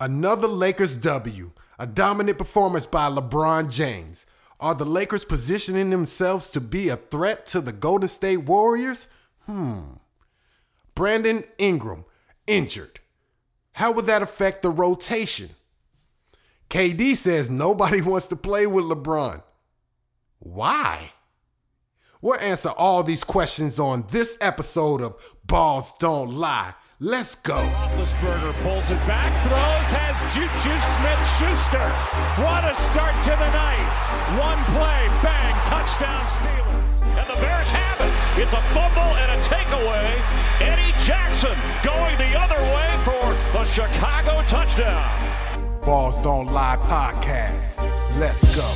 Another Lakers W, a dominant performance by LeBron James. Are the Lakers positioning themselves to be a threat to the Golden State Warriors? Hmm. Brandon Ingram, injured. How would that affect the rotation? KD says nobody wants to play with LeBron. Why? We'll answer all these questions on this episode of Balls Don't Lie. Let's go. Roethlisberger pulls it back, throws, has Juju Smith-Schuster. What a start to the night. One play, bang, touchdown Steelers. And the Bears have it. It's a fumble and a takeaway. Eddie Jackson going the other way for the Chicago touchdown. Balls Don't Lie podcast. Let's go.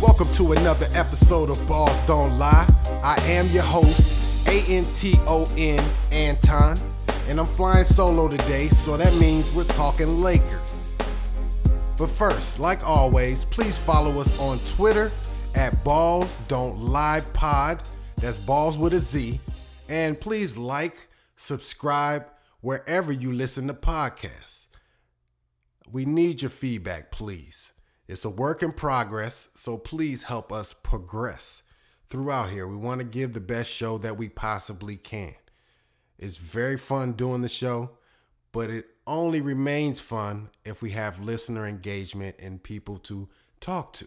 Welcome to another episode of Balls Don't Lie. I am your host, A N T O N Anton, and I'm flying solo today, so that means we're talking Lakers. But first, like always, please follow us on Twitter at Balls Don't Lie Pod. That's balls with a Z. And please like, subscribe wherever you listen to podcasts. We need your feedback, please. It's a work in progress, so please help us progress throughout here. We want to give the best show that we possibly can. It's very fun doing the show, but it only remains fun if we have listener engagement and people to talk to.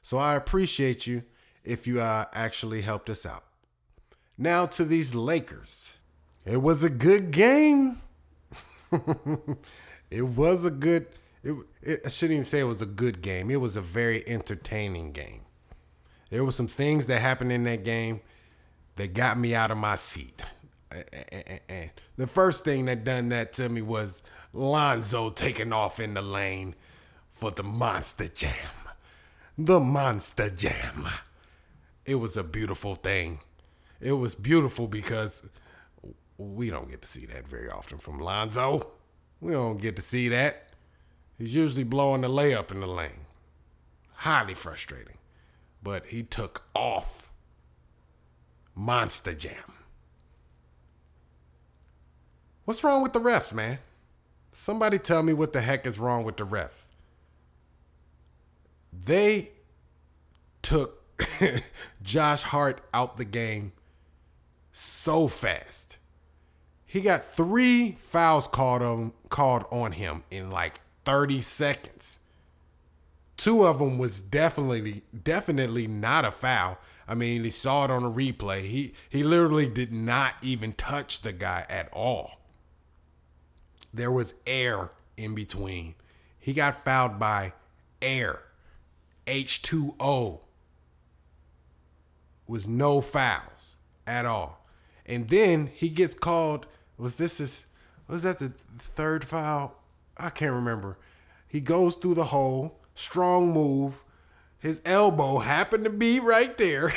So I appreciate you if you uh, actually helped us out. Now to these Lakers. It was a good game. it was a good. It, it, I shouldn't even say it was a good game. It was a very entertaining game. There were some things that happened in that game that got me out of my seat. The first thing that done that to me was Lonzo taking off in the lane for the Monster Jam. The Monster Jam. It was a beautiful thing. It was beautiful because we don't get to see that very often from Lonzo. We don't get to see that. He's usually blowing the layup in the lane. Highly frustrating. But he took off. Monster Jam. What's wrong with the refs, man? Somebody tell me what the heck is wrong with the refs. They took Josh Hart out the game so fast. He got three fouls called on called on him in like 30 seconds. Two of them was definitely definitely not a foul. I mean, he saw it on a replay. He he literally did not even touch the guy at all. There was air in between. He got fouled by air. H2O. Was no fouls at all. And then he gets called was this his was that the third foul? I can't remember. He goes through the hole, strong move. His elbow happened to be right there.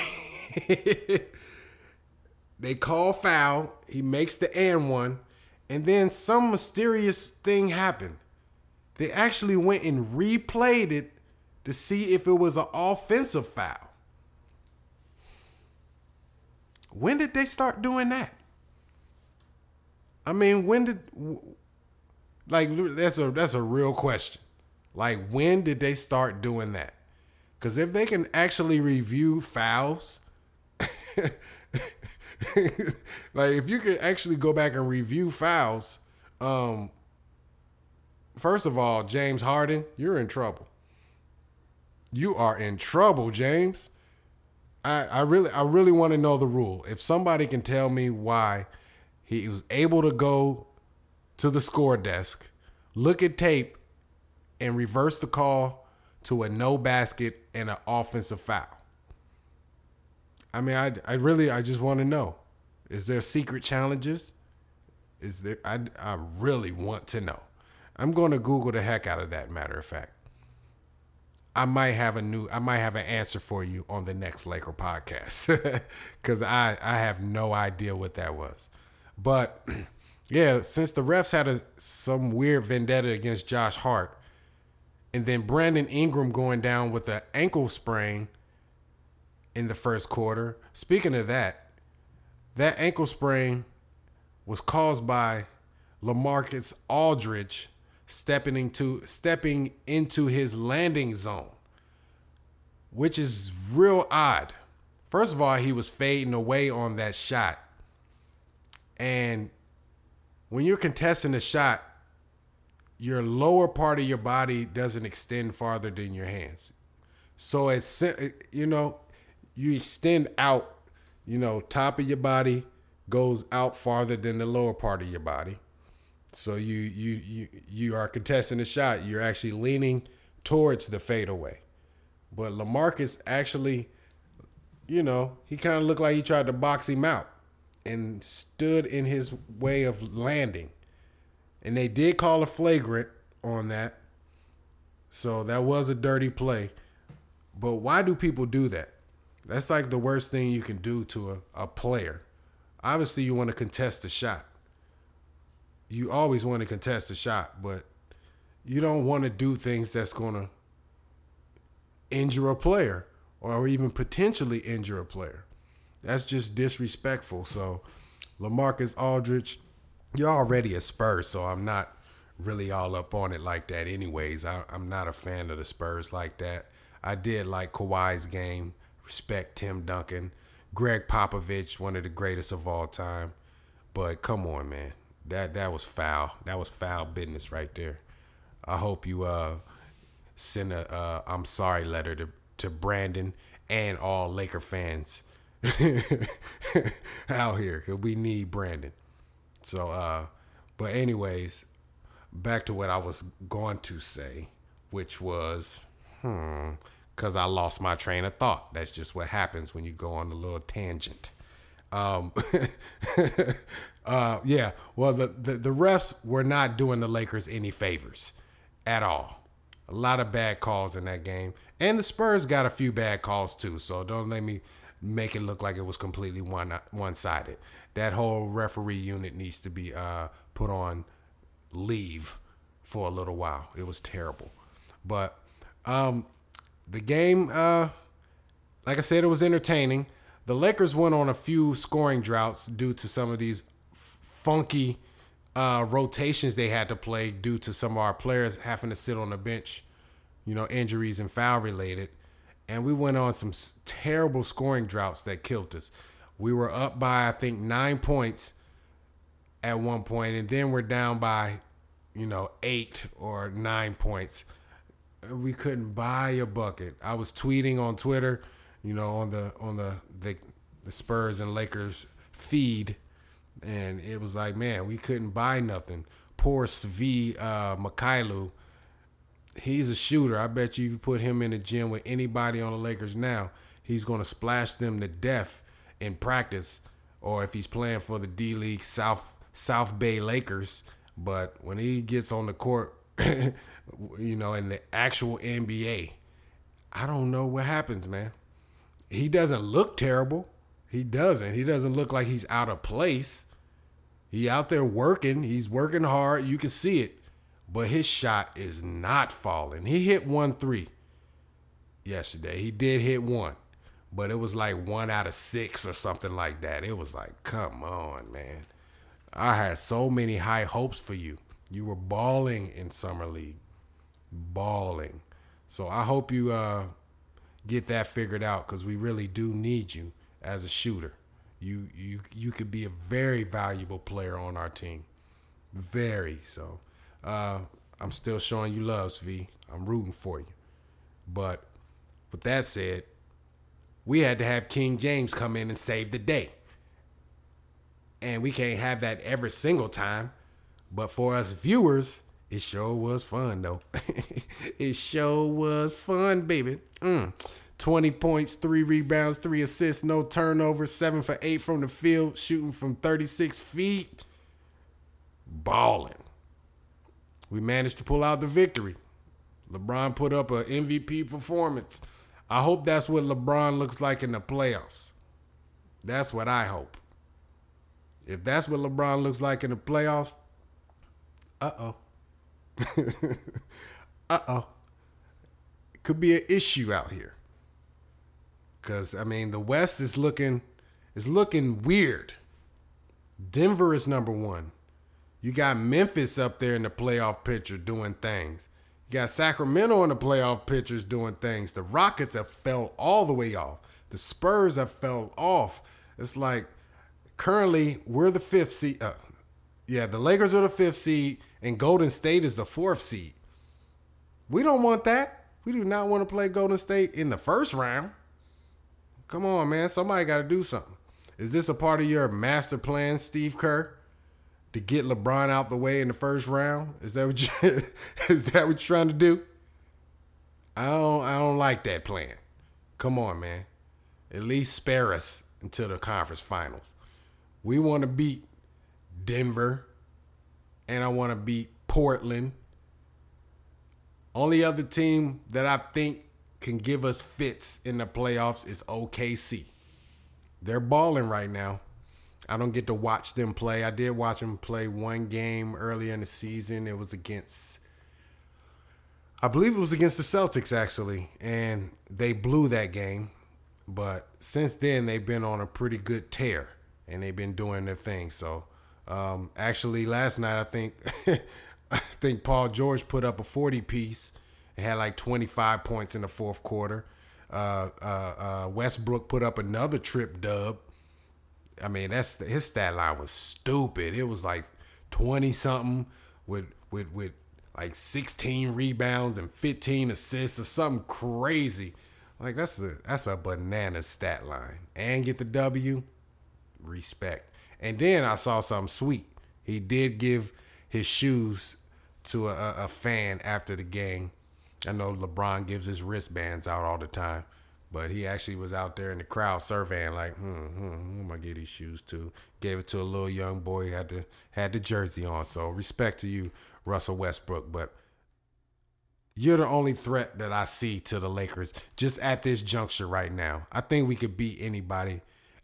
they call foul. He makes the and one. And then some mysterious thing happened. They actually went and replayed it to see if it was an offensive foul. When did they start doing that? I mean, when did like that's a that's a real question. Like when did they start doing that? Cuz if they can actually review fouls like if you could actually go back and review fouls um first of all, James Harden, you're in trouble. You are in trouble, James. I, I really I really want to know the rule. If somebody can tell me why he was able to go to the score desk, look at tape, and reverse the call to a no basket and an offensive foul. I mean, I, I really, I just want to know: is there secret challenges? Is there? I, I really want to know. I'm going to Google the heck out of that. Matter of fact, I might have a new, I might have an answer for you on the next Laker podcast because I, I have no idea what that was. But yeah, since the refs had a, some weird vendetta against Josh Hart, and then Brandon Ingram going down with an ankle sprain in the first quarter. Speaking of that, that ankle sprain was caused by LaMarcus Aldridge stepping into stepping into his landing zone, which is real odd. First of all, he was fading away on that shot. And when you're contesting a shot, your lower part of your body doesn't extend farther than your hands. So it's you know, you extend out, you know, top of your body goes out farther than the lower part of your body. So you you you you are contesting the shot. You're actually leaning towards the fadeaway. But LaMarcus actually, you know, he kind of looked like he tried to box him out and stood in his way of landing. And they did call a flagrant on that. So that was a dirty play. But why do people do that? That's like the worst thing you can do to a, a player. Obviously, you want to contest the shot. You always want to contest the shot, but you don't want to do things that's going to injure a player or even potentially injure a player. That's just disrespectful. So, LaMarcus Aldridge, you're already a Spurs, so I'm not really all up on it like that, anyways. I, am not a fan of the Spurs like that. I did like Kawhi's game, respect Tim Duncan, Gregg Popovich, one of the greatest of all time. But come on, man, that that was foul. That was foul business right there. I hope you uh send a uh, I'm sorry letter to to Brandon and all Laker fans out here because we need Brandon. So, uh, but anyways, back to what I was going to say, which was, hmm, because I lost my train of thought. That's just what happens when you go on a little tangent. Um, uh, yeah, well, the, the, the refs were not doing the Lakers any favors at all. A lot of bad calls in that game. And the Spurs got a few bad calls too, so don't let me make it look like it was completely one one sided. That whole referee unit needs to be uh, put on leave for a little while. It was terrible. But um, the game, uh, like I said, it was entertaining. The Lakers went on a few scoring droughts due to some of these f- funky uh, rotations they had to play due to some of our players having to sit on the bench, you know, injuries and foul related. And we went on some terrible scoring droughts that killed us. We were up by, I think, nine points at one point, and then we're down by, you know, eight or nine points we couldn't buy a bucket. I was tweeting on Twitter, you know, on the on the the, the Spurs and Lakers feed, and it was like, man, we couldn't buy nothing. Poor Svi uh, Mykhailiuk, he's a shooter. I bet you if you put him in the gym with anybody on the Lakers now, he's gonna splash them to death in practice, or if he's playing for the D League South South Bay Lakers. But when he gets on the court you know, in the actual NBA, I don't know what happens, man. He doesn't look terrible. He doesn't. He doesn't look like he's out of place. He out there working. He's working hard. You can see it. But his shot is not falling. He hit one three yesterday. He did hit one. But it was like one out of six or something like that. It was like, come on, man. I had so many high hopes for you. You were balling in summer league, balling. So I hope you uh, get that figured out because we really do need you as a shooter. You you you could be a very valuable player on our team, very. So uh, I'm still showing you love, V. I'm rooting for you. But with that said, we had to have King James come in and save the day. And we can't have that every single time. But for us viewers, it sure was fun though. it sure was fun, baby. Mm. 20 points, three rebounds, three assists, no turnovers, seven for eight from the field, shooting from 36 feet. Balling. We managed to pull out the victory. LeBron put up an MVP performance. I hope that's what LeBron looks like in the playoffs. That's what I hope. If that's what LeBron looks like in the playoffs, uh oh. uh oh. Could be an issue out here. Cause I mean the West is looking is looking weird. Denver is number one. You got Memphis up there in the playoff picture doing things. You got Sacramento in the playoff pictures doing things. The Rockets have fell all the way off. The Spurs have fell off. It's like currently we're the fifth seed. Uh, yeah, the Lakers are the fifth seed, and Golden State is the fourth seed. We don't want that. We do not want to play Golden State in the first round. Come on, man. Somebody got to do something. Is this a part of your master plan, Steve Kerr, to get LeBron out the way in the first round? Is that what you, is that what you're trying to do? I don't I don't like that plan. Come on, man. At least spare us until the conference finals. We want to beat Denver and I want to beat Portland. Only other team that I think can give us fits in the playoffs is OKC. They're balling right now. I don't get to watch them play. I did watch them play one game earlier in the season. It was against, I believe it was against the Celtics actually, and they blew that game. But since then, they've been on a pretty good tear, and they've been doing their thing. So, um, actually, last night I think, I think Paul George put up a forty piece and had like twenty five points in the fourth quarter. Uh, uh, uh, Westbrook put up another trip dub. I mean, that's his stat line was stupid. It was like twenty something with with with like sixteen rebounds and fifteen assists or something crazy. Like that's the that's a banana stat line. And get the W, respect. And then I saw something sweet. He did give his shoes to a, a fan after the game I know LeBron gives his wristbands out all the time, but he actually was out there in the crowd surveying, like, hmm, hmm, who am I get these shoes to? Gave it to a little young boy, had the had the jersey on. So respect to you, Russell Westbrook, but you're the only threat that I see to the Lakers just at this juncture right now. I think we could beat anybody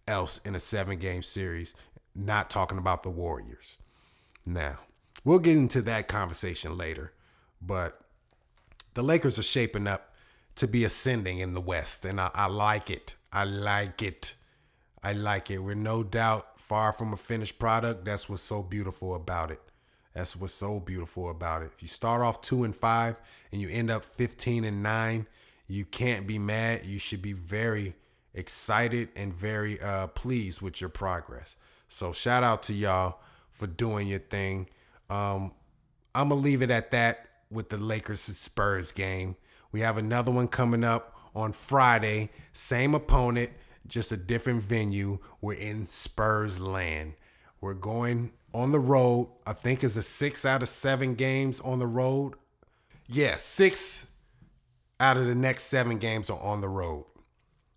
else in a seven game series, not talking about the Warriors. Now, we'll get into that conversation later, but the Lakers are shaping up to be ascending in the West, and I, I like it. I like it. I like it. We're no doubt far from a finished product. That's what's so beautiful about it. That's what's so beautiful about it. If you start off two and five and you end up 15 and nine, you can't be mad. You should be very excited and very uh, pleased with your progress. So shout out to y'all for doing your thing. Um, I'm gonna leave it at that with the Lakers and Spurs game. We have another one coming up on Friday. Same opponent, just a different venue. We're in Spurs land. We're going on the road. I think it's a six out of seven games on the road. Yeah, six out of the next seven games are on the road.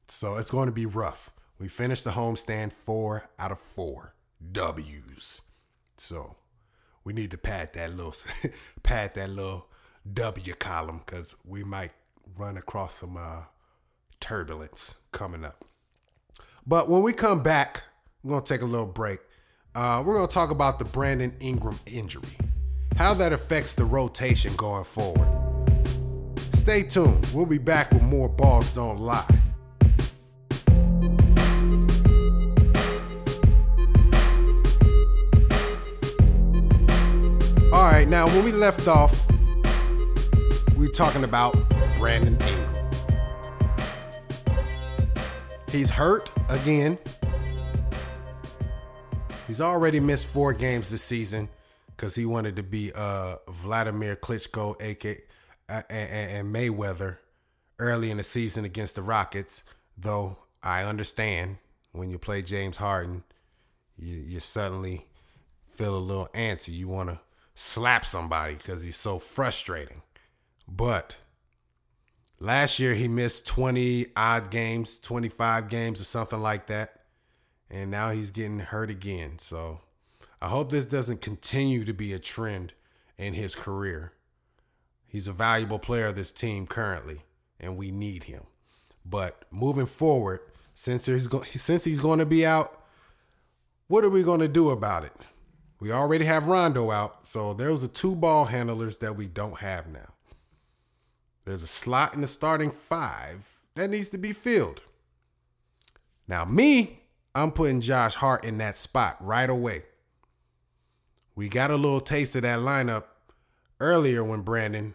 So it's going to be rough. We finished the homestand four out of four W's. So we need to pad that little pad that little W column because we might run across some uh, turbulence coming up. But when we come back, we're gonna take a little break. Uh, we're gonna talk about the Brandon Ingram injury, how that affects the rotation going forward. Stay tuned. We'll be back with more balls don't lie. All right, now when we left off, we talking about Brandon Ingram. He's hurt again. He's already missed four games this season because he wanted to be uh, Vladimir Klitschko, aka and, and Mayweather, early in the season against the Rockets. Though I understand when you play James Harden, you, you suddenly feel a little antsy. You want to slap somebody because he's so frustrating. But last year he missed 20 odd games, 25 games or something like that. And now he's getting hurt again. So I hope this doesn't continue to be a trend in his career. He's a valuable player of this team currently, and we need him. But moving forward, since he's go- since he's going to be out, what are we going to do about it? We already have Rondo out, so there's the two ball handlers that we don't have now. There's a slot in the starting five that needs to be filled. Now, me, I'm putting Josh Hart in that spot right away. We got a little taste of that lineup earlier when Brandon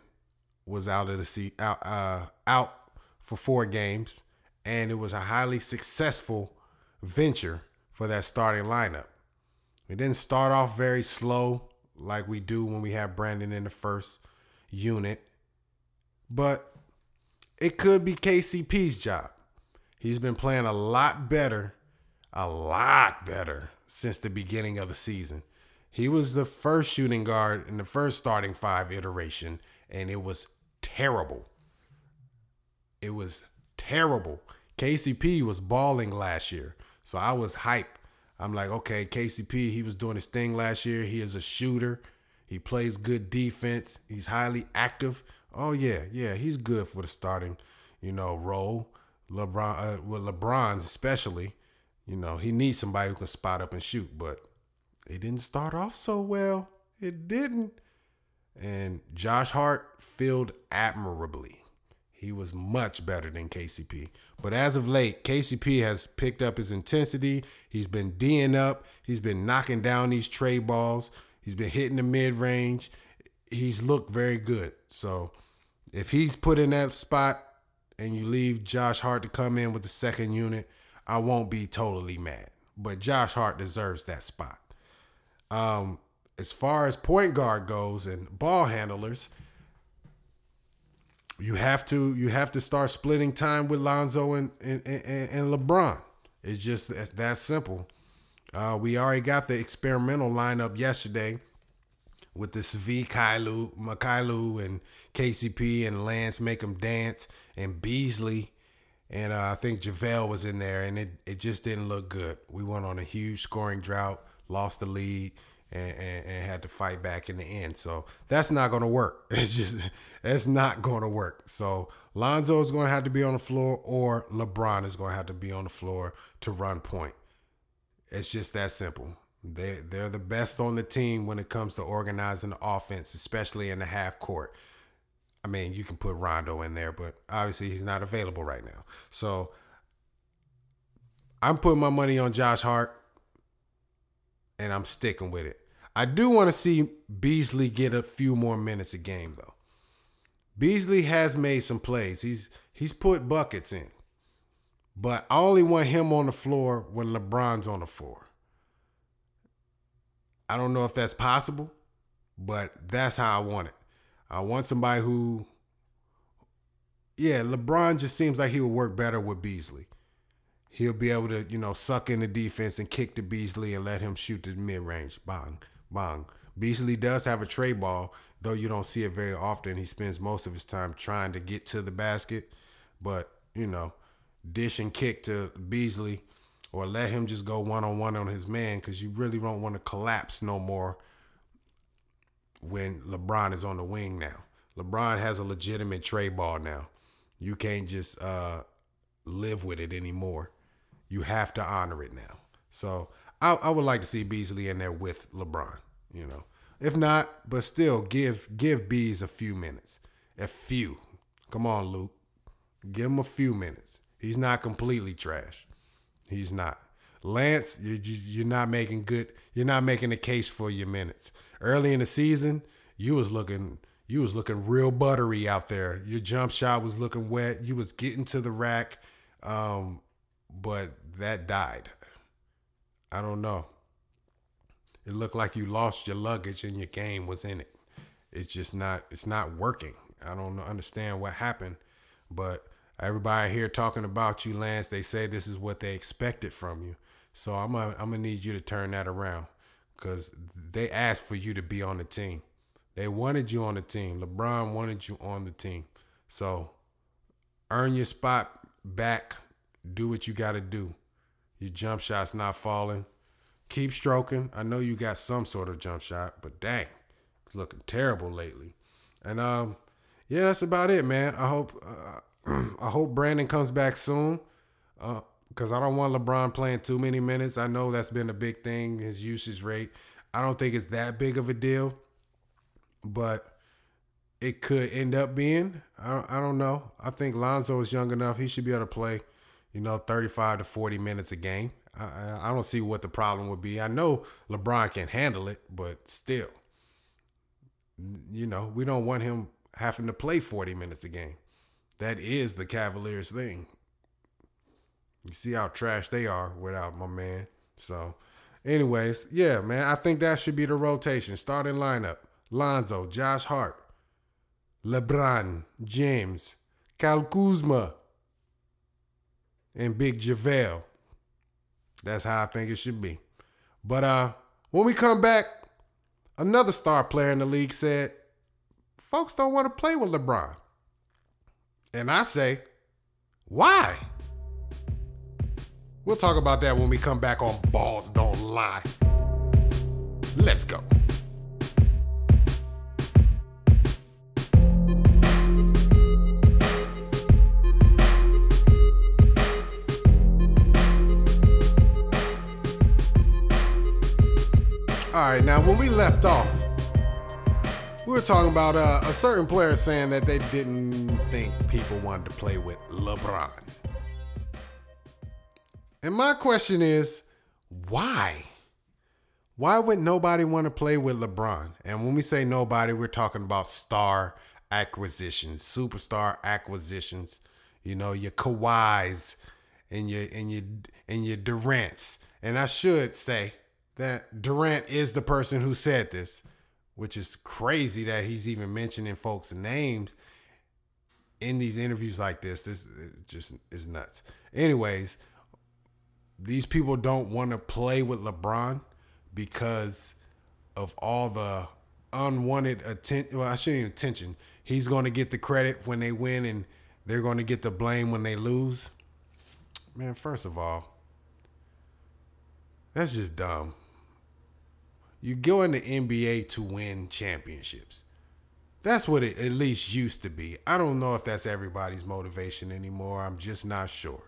was out of the seat out uh, out for four games, and it was a highly successful venture for that starting lineup. We didn't start off very slow like we do when we have Brandon in the first unit, but it could be KCP's job. He's been playing a lot better, a lot better since the beginning of the season. He was the first shooting guard in the first starting five iteration, and it was terrible. It was terrible. KCP was balling last year, so I was hype. I'm like, okay, KCP, he was doing his thing last year. He is a shooter. He plays good defense. He's highly active. Oh yeah, yeah, he's good for the starting, you know, role. LeBron, uh, with LeBron especially, you know, he needs somebody who can spot up and shoot. But it didn't start off so well. It didn't. And Josh Hart filled admirably. He was much better than KCP. But as of late, KCP has picked up his intensity. He's been D'ing up. He's been knocking down these trade balls. He's been hitting the mid range. He's looked very good. So if he's put in that spot and you leave Josh Hart to come in with the second unit, I won't be totally mad. But Josh Hart deserves that spot. Um, as far as point guard goes and ball handlers, you have to you have to start splitting time with Lonzo and and, and, and LeBron. It's just that simple. Uh, we already got the experimental lineup yesterday with this V Kailu, Mikailu, and KCP and Lance make them dance, and Beasley, and uh, I think JaVale was in there, and it, it just didn't look good. We went on a huge scoring drought, lost the lead, and, and, and had to fight back in the end. So that's not going to work. It's just that's not going to work. So Lonzo is going to have to be on the floor, or LeBron is going to have to be on the floor to run point. It's just that simple. They they're the best on the team when it comes to organizing the offense, especially in the half court. I mean, you can put Rondo in there, but obviously he's not available right now. So I'm putting my money on Josh Hart and I'm sticking with it. I do want to see Beasley get a few more minutes a game though. Beasley has made some plays. He's he's put buckets in. But I only want him on the floor when LeBron's on the floor. I don't know if that's possible, but that's how I want it. I want somebody who yeah, LeBron just seems like he would work better with Beasley he'll be able to, you know, suck in the defense and kick to Beasley and let him shoot the mid range. Bang, bang. Beasley does have a tray ball, though you don't see it very often. He spends most of his time trying to get to the basket, but you know, dish and kick to Beasley or let him just go one on one on his man because you really don't want to collapse no more when LeBron is on the wing now. LeBron has a legitimate tray ball now. You can't just uh, live with it anymore you have to honor it now. So I, I would like to see Beasley in there with LeBron. You know, if not, but still give give Bees a few minutes, a few. Come on, Luke, give him a few minutes. He's not completely trash. He's not. Lance, you're you're not making good. You're not making a case for your minutes. Early in the season, you was looking you was looking real buttery out there. Your jump shot was looking wet. You was getting to the rack. Um, but that died. I don't know. It looked like you lost your luggage and your game was in it. It's just not it's not working. I don't understand what happened, but everybody here talking about you, Lance, they say this is what they expected from you. So I'm gonna, I'm gonna need you to turn that around because they asked for you to be on the team. They wanted you on the team. LeBron wanted you on the team. So earn your spot back do what you got to do. Your jump shot's not falling. Keep stroking. I know you got some sort of jump shot, but dang, looking terrible lately. And um, yeah, that's about it, man. I hope uh, I hope Brandon comes back soon. Uh, because I don't want LeBron playing too many minutes. I know that's been a big thing, his usage rate. I don't think it's that big of a deal, but it could end up being. I, I don't know. I think Lonzo is young enough. He should be able to play you know, 35 to 40 minutes a game. I, I don't see what the problem would be. I know LeBron can handle it, but still, you know, we don't want him having to play 40 minutes a game. That is the Cavaliers thing. You see how trash they are without my man. So, anyways, yeah, man, I think that should be the rotation. Starting lineup Lonzo, Josh Hart, LeBron, James, Kyle Kuzma, and Big JaVale. That's how I think it should be. But uh, when we come back, another star player in the league said, folks don't want to play with LeBron. And I say, why? We'll talk about that when we come back on Balls Don't Lie. Let's go. All right, now when we left off, we were talking about uh, a certain player saying that they didn't think people wanted to play with LeBron. And my question is, why? Why would nobody want to play with LeBron? And when we say nobody, we're talking about star acquisitions, superstar acquisitions. You know, your Kawhis and your and your and your Durant's. And I should say that Durant is the person who said this, which is crazy that he's even mentioning folks' names in these interviews like this. This just is nuts. Anyways, these people don't want to play with LeBron because of all the unwanted attention. Well, I shouldn't even attention. He's going to get the credit when they win, and they're going to get the blame when they lose. Man, first of all, that's just dumb. You go in the NBA to win championships. That's what it at least used to be. I don't know if that's everybody's motivation anymore. I'm just not sure.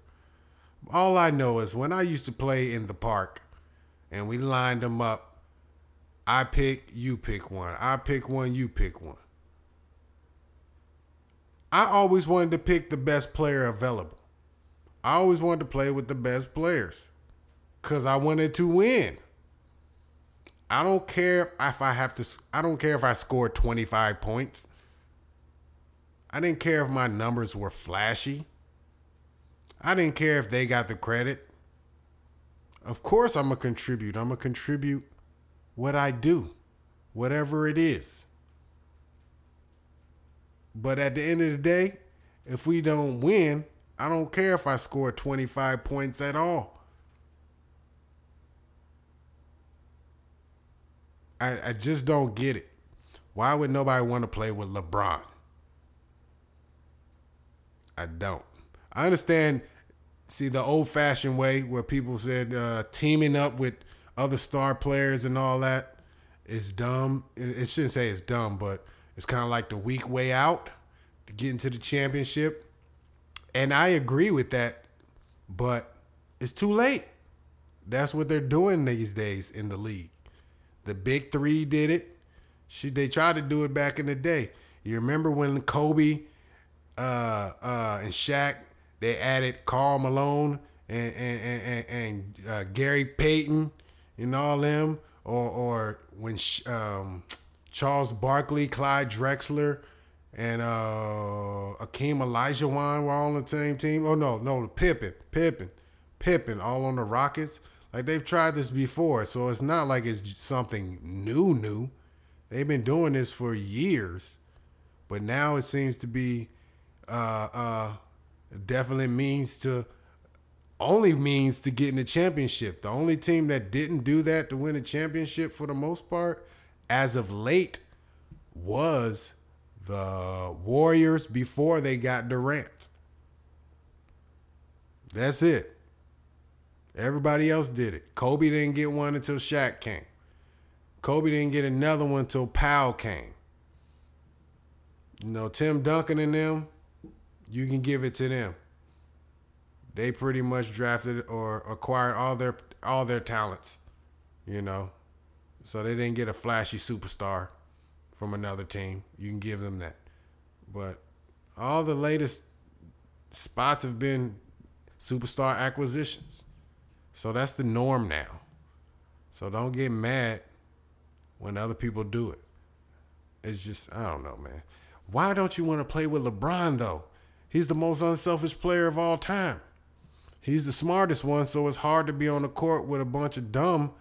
All I know is when I used to play in the park and we lined them up, I pick, you pick one. I pick one, you pick one. I always wanted to pick the best player available. I always wanted to play with the best players because I wanted to win. I don't care if I have to, I don't care if I scored 25 points. I didn't care if my numbers were flashy. I didn't care if they got the credit. Of course, I'm going to contribute. I'm going to contribute what I do, whatever it is. But at the end of the day, if we don't win, I don't care if I score 25 points at all. I, I just don't get it. Why would nobody want to play with LeBron? I don't. I understand, see, the old fashioned way where people said uh, teaming up with other star players and all that is dumb. It, it shouldn't say it's dumb, but it's kind of like the weak way out to get into the championship. And I agree with that, but it's too late. That's what they're doing these days in the league. The big three did it. She, they tried to do it back in the day. You remember when Kobe uh, uh, and Shaq they added Karl Malone and and and, and uh, Gary Payton and all them, or or when um, Charles Barkley, Clyde Drexler, and uh, Hakeem Olajuwon were all on the same team. Oh no, no, the Pippen, Pippen, Pippen, all on the Rockets. Like they've tried this before, so it's not like it's something new, new. They've been doing this for years, but now it seems to be uh, uh, definitely means to only means to get in the championship. The only team that didn't do that to win a championship for the most part, as of late, was the Warriors before they got Durant. That's it. Everybody else did it. Kobe didn't get one until Shaq came. Kobe didn't get another one until Pau came. You know, Tim Duncan and them, you can give it to them. They pretty much drafted or acquired all their all their talents, you know. So they didn't get a flashy superstar from another team. You can give them that. But all the latest spots have been superstar acquisitions. So that's the norm now. So don't get mad when other people do it. It's just, I don't know, man. Why don't you want to play with LeBron, though? He's the most unselfish player of all time. He's the smartest one, so it's hard to be on the court with a bunch of dumb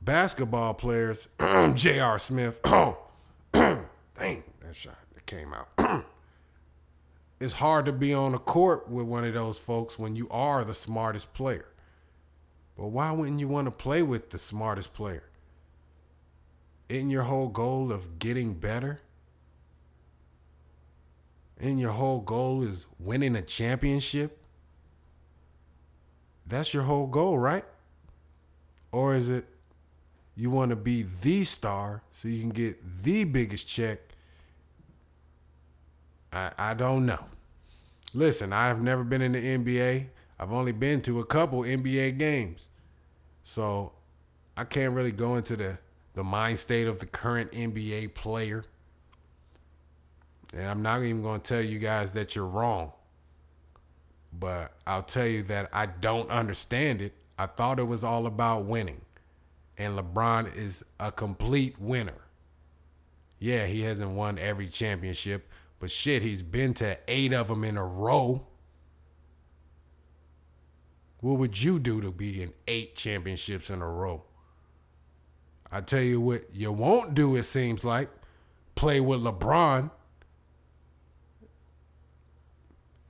basketball players. J.R. Smith. Dang, that shot that came out. it's hard to be on the court with one of those folks when you are the smartest player. But why wouldn't you want to play with the smartest player? Isn't your whole goal of getting better? And your whole goal is winning a championship? That's your whole goal, right? Or is it you want to be the star so you can get the biggest check? I, I don't know. Listen, I've never been in the NBA. I've only been to a couple NBA games. So I can't really go into the, the mind state of the current NBA player. And I'm not even going to tell you guys that you're wrong. But I'll tell you that I don't understand it. I thought it was all about winning. And LeBron is a complete winner. Yeah, he hasn't won every championship, but shit, he's been to eight of them in a row. What would you do to be in eight championships in a row? I tell you what, you won't do, it seems like. Play with LeBron.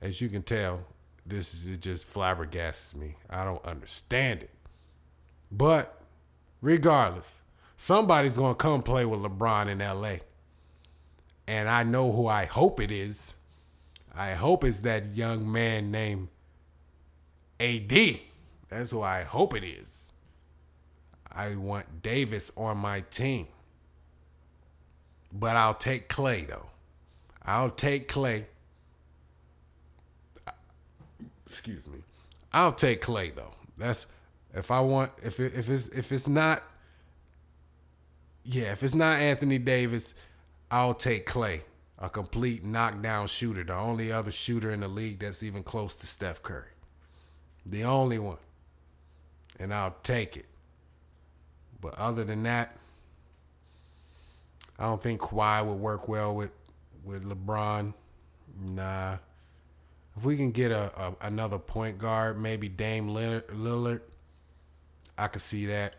As you can tell, this is just flabbergasts me. I don't understand it. But regardless, somebody's going to come play with LeBron in LA. And I know who I hope it is. I hope it's that young man named AD. That's who I hope it is. I want Davis on my team. But I'll take Clay, though. I'll take Clay excuse me. I'll take Clay though. That's if I want if it, if it's if it's not yeah, if it's not Anthony Davis, I'll take Clay. A complete knockdown shooter, the only other shooter in the league that's even close to Steph Curry. The only one. And I'll take it. But other than that, I don't think Kawhi would work well with with LeBron. Nah. If we can get a, a another point guard, maybe Dame Lillard, Lillard, I could see that.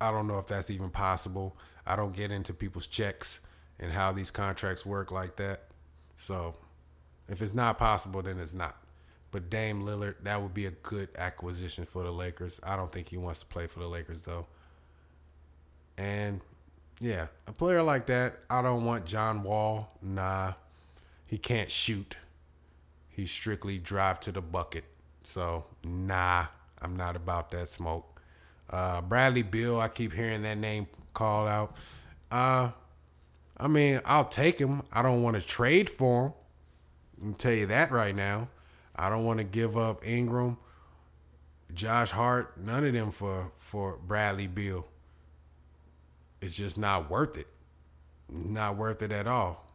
I don't know if that's even possible. I don't get into people's checks and how these contracts work like that. So if it's not possible, then it's not. But Dame Lillard, that would be a good acquisition for the Lakers. I don't think he wants to play for the Lakers though. And yeah, a player like that, I don't want John Wall. Nah, he can't shoot. He strictly drive to the bucket. So nah, I'm not about that smoke. Uh, Bradley Beal, I keep hearing that name called out. Uh, I mean, I'll take him. I don't want to trade for him. I can tell you that right now. I don't want to give up Ingram, Josh Hart, none of them for for Bradley Beal. It's just not worth it. Not worth it at all.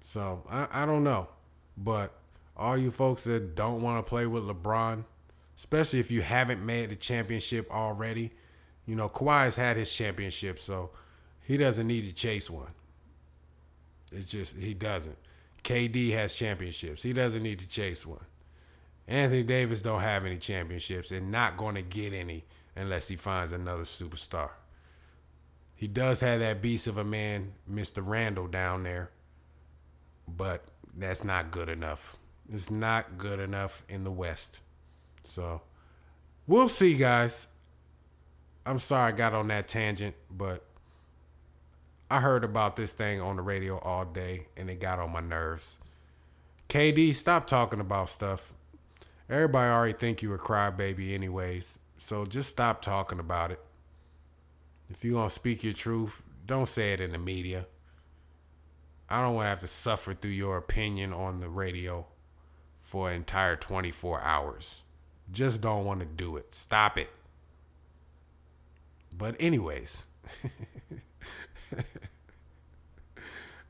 So I, I don't know. But all you folks that don't want to play with LeBron, especially if you haven't made the championship already, you know, Kawhi has had his championship, so he doesn't need to chase one. It's just, he doesn't. KD has championships. He doesn't need to chase one. Anthony Davis don't have any championships and not going to get any unless he finds another superstar. He does have that beast of a man, Mr. Randle, down there, but that's not good enough. It's not good enough in the West. So we'll see, guys. I'm sorry I got on that tangent, but I heard about this thing on the radio all day and it got on my nerves. KD, stop talking about stuff. Everybody already think you a crybaby anyways. So just stop talking about it. If you're going to speak your truth, don't say it in the media. I don't want to have to suffer through your opinion on the radio for an entire 24 hours. Just don't want to do it. Stop it. But, anyways.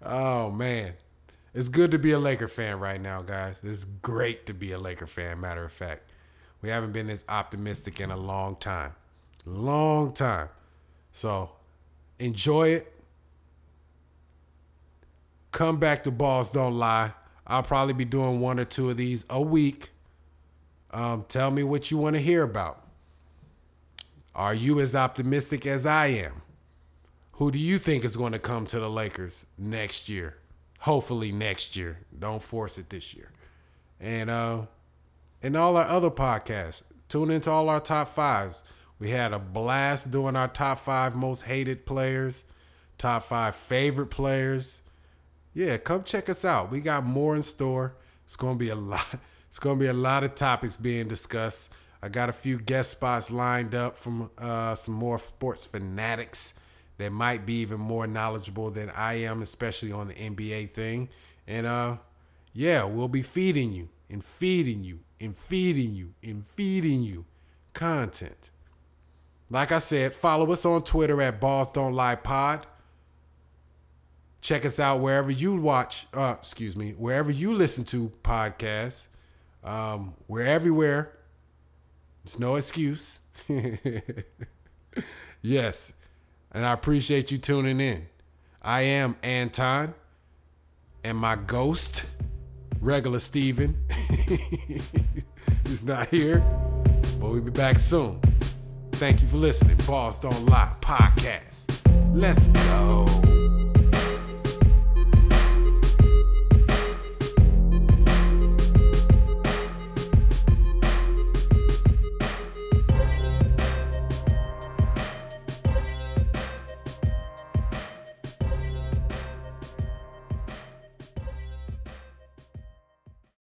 oh, man. It's good to be a Laker fan right now, guys. It's great to be a Laker fan, matter of fact. We haven't been this optimistic in a long time. Long time. So enjoy it. Come back to Balls Don't Lie. I'll probably be doing one or two of these a week. Um, tell me what you want to hear about. Are you as optimistic as I am? Who do you think is going to come to the Lakers next year? Hopefully next year. Don't force it this year. And uh and all our other podcasts. Tune into all our top fives. We had a blast doing our top five most hated players, top five favorite players. Yeah, come check us out. We got more in store. It's gonna be a lot. It's gonna be a lot of topics being discussed. I got a few guest spots lined up from uh, some more sports fanatics that might be even more knowledgeable than I am, especially on the NBA thing. And uh, yeah, we'll be feeding you and feeding you and feeding you and feeding you content. Like I said, follow us on Twitter at Ballz Don't Lie Pod. Check us out wherever you watch, uh, excuse me, wherever you listen to podcasts. Um, we're everywhere. It's no excuse. yes. And I appreciate you tuning in. I am Anton and my ghost, regular Steven, is not here, but we'll be back soon. Thank you for listening. Ballz Don't Lie podcast. Let's go.